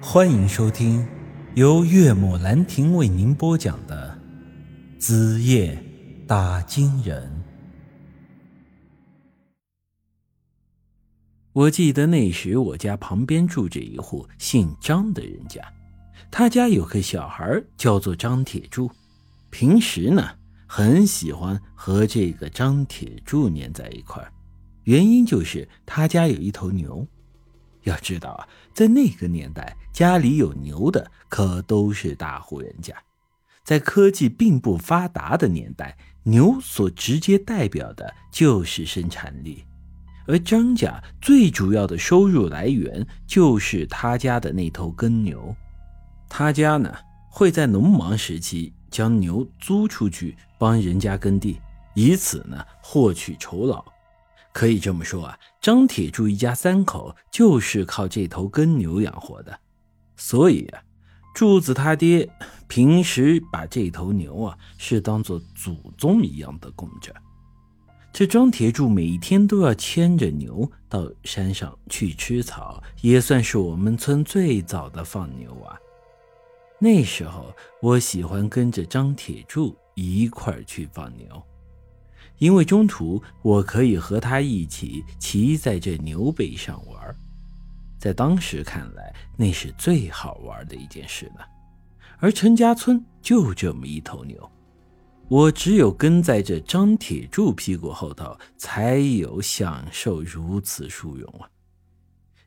欢迎收听由岳母兰亭为您播讲的《子夜打金人》。我记得那时我家旁边住着一户姓张的人家，他家有个小孩叫做张铁柱，平时呢很喜欢和这个张铁柱粘在一块，原因就是他家有一头牛。要知道啊，在那个年代，家里有牛的可都是大户人家。在科技并不发达的年代，牛所直接代表的就是生产力，而张家最主要的收入来源就是他家的那头耕牛。他家呢，会在农忙时期将牛租出去帮人家耕地，以此呢获取酬劳。可以这么说啊，张铁柱一家三口就是靠这头耕牛养活的，所以啊，柱子他爹平时把这头牛啊是当做祖宗一样的供着。这张铁柱每天都要牵着牛到山上去吃草，也算是我们村最早的放牛啊。那时候我喜欢跟着张铁柱一块儿去放牛。因为中途我可以和他一起骑在这牛背上玩，在当时看来那是最好玩的一件事了。而陈家村就这么一头牛，我只有跟在这张铁柱屁股后头，才有享受如此殊荣啊！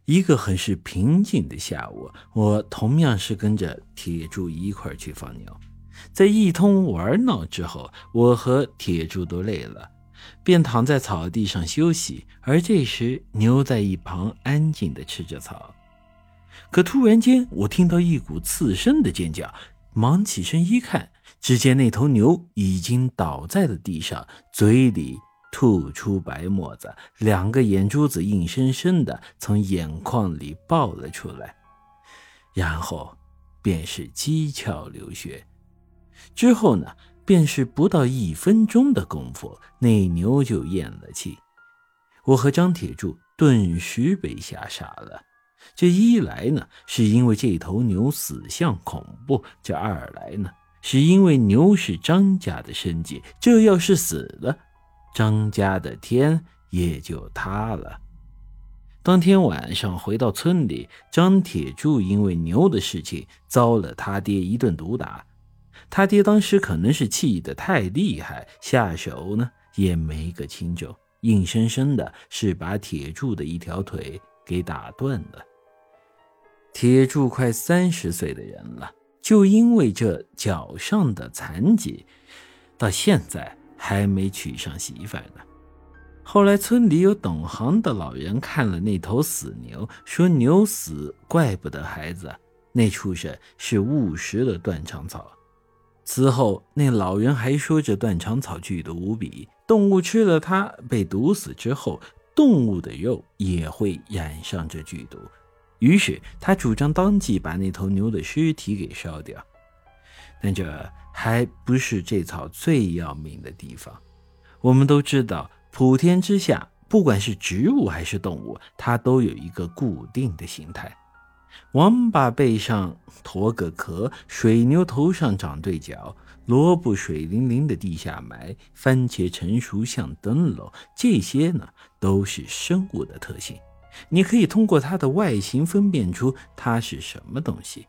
一个很是平静的下午，我同样是跟着铁柱一块去放牛。在一通玩闹之后，我和铁柱都累了，便躺在草地上休息。而这时，牛在一旁安静地吃着草。可突然间，我听到一股刺身的尖叫，忙起身一看，只见那头牛已经倒在了地上，嘴里吐出白沫子，两个眼珠子硬生生的从眼眶里爆了出来，然后便是七窍流血。之后呢，便是不到一分钟的功夫，那牛就咽了气。我和张铁柱顿时被吓傻了。这一来呢，是因为这头牛死相恐怖；这二来呢，是因为牛是张家的生计，这要是死了，张家的天也就塌了。当天晚上回到村里，张铁柱因为牛的事情遭了他爹一顿毒打。他爹当时可能是气得太厉害，下手呢也没个轻重，硬生生的是把铁柱的一条腿给打断了。铁柱快三十岁的人了，就因为这脚上的残疾，到现在还没娶上媳妇呢。后来村里有懂行的老人看了那头死牛，说牛死怪不得孩子，那畜生是误食了断肠草。此后，那老人还说这断肠草剧毒无比，动物吃了它被毒死之后，动物的肉也会染上这剧毒。于是他主张当即把那头牛的尸体给烧掉。但这还不是这草最要命的地方。我们都知道，普天之下，不管是植物还是动物，它都有一个固定的形态。王八背上驮个壳，水牛头上长对角，萝卜水灵灵的地下埋，番茄成熟像灯笼。这些呢，都是生物的特性，你可以通过它的外形分辨出它是什么东西。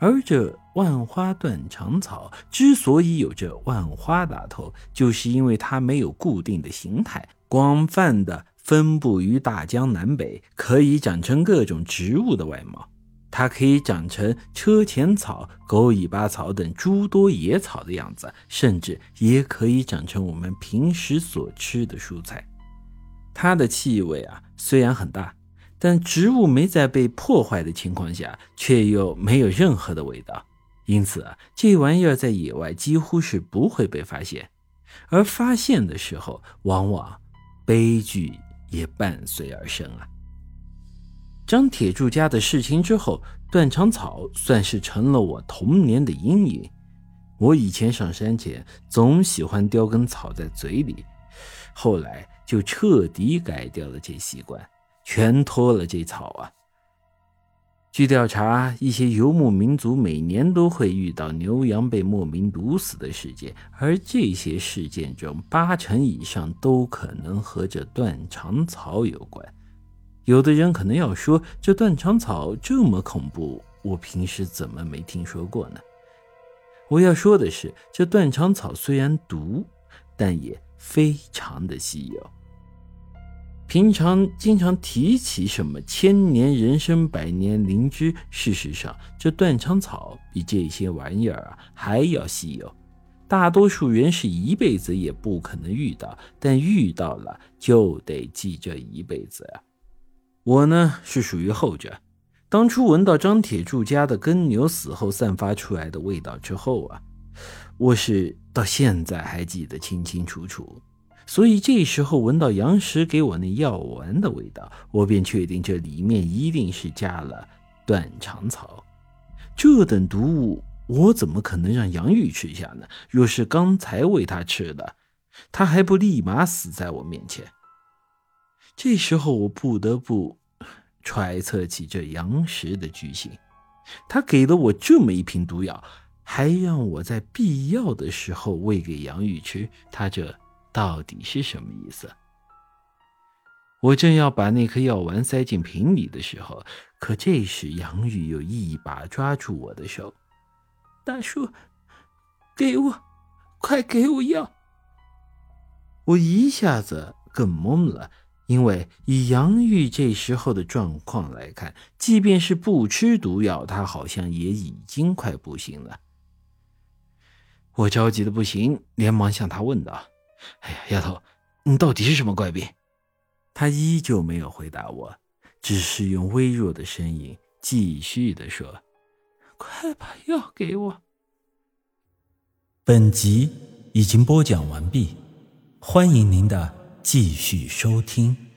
而这万花断肠草之所以有着万花打头，就是因为它没有固定的形态，广泛的。分布于大江南北，可以长成各种植物的外貌。它可以长成车前草、狗尾巴草等诸多野草的样子，甚至也可以长成我们平时所吃的蔬菜。它的气味啊，虽然很大，但植物没在被破坏的情况下，却又没有任何的味道。因此啊，这玩意儿在野外几乎是不会被发现，而发现的时候，往往悲剧。也伴随而生啊！张铁柱家的事情之后，断肠草算是成了我童年的阴影。我以前上山前总喜欢叼根草在嘴里，后来就彻底改掉了这习惯，全脱了这草啊。据调查，一些游牧民族每年都会遇到牛羊被莫名毒死的事件，而这些事件中八成以上都可能和这断肠草有关。有的人可能要说，这断肠草这么恐怖，我平时怎么没听说过呢？我要说的是，这断肠草虽然毒，但也非常的稀有。平常经常提起什么千年人参、百年灵芝，事实上，这断肠草比这些玩意儿啊还要稀有。大多数人是一辈子也不可能遇到，但遇到了就得记这一辈子啊。我呢是属于后者。当初闻到张铁柱家的耕牛死后散发出来的味道之后啊，我是到现在还记得清清楚楚。所以这时候闻到杨石给我那药丸的味道，我便确定这里面一定是加了断肠草。这等毒物，我怎么可能让杨玉吃下呢？若是刚才喂他吃的，他还不立马死在我面前？这时候我不得不揣测起这杨石的居心。他给了我这么一瓶毒药，还让我在必要的时候喂给杨玉吃，他这……到底是什么意思？我正要把那颗药丸塞进瓶里的时候，可这时杨玉又一把抓住我的手：“大叔，给我，快给我药！”我一下子更懵了，因为以杨玉这时候的状况来看，即便是不吃毒药，他好像也已经快不行了。我着急的不行，连忙向他问道。哎呀，丫头，你到底是什么怪病？他依旧没有回答我，只是用微弱的声音继续的说：“快把药给我。”本集已经播讲完毕，欢迎您的继续收听。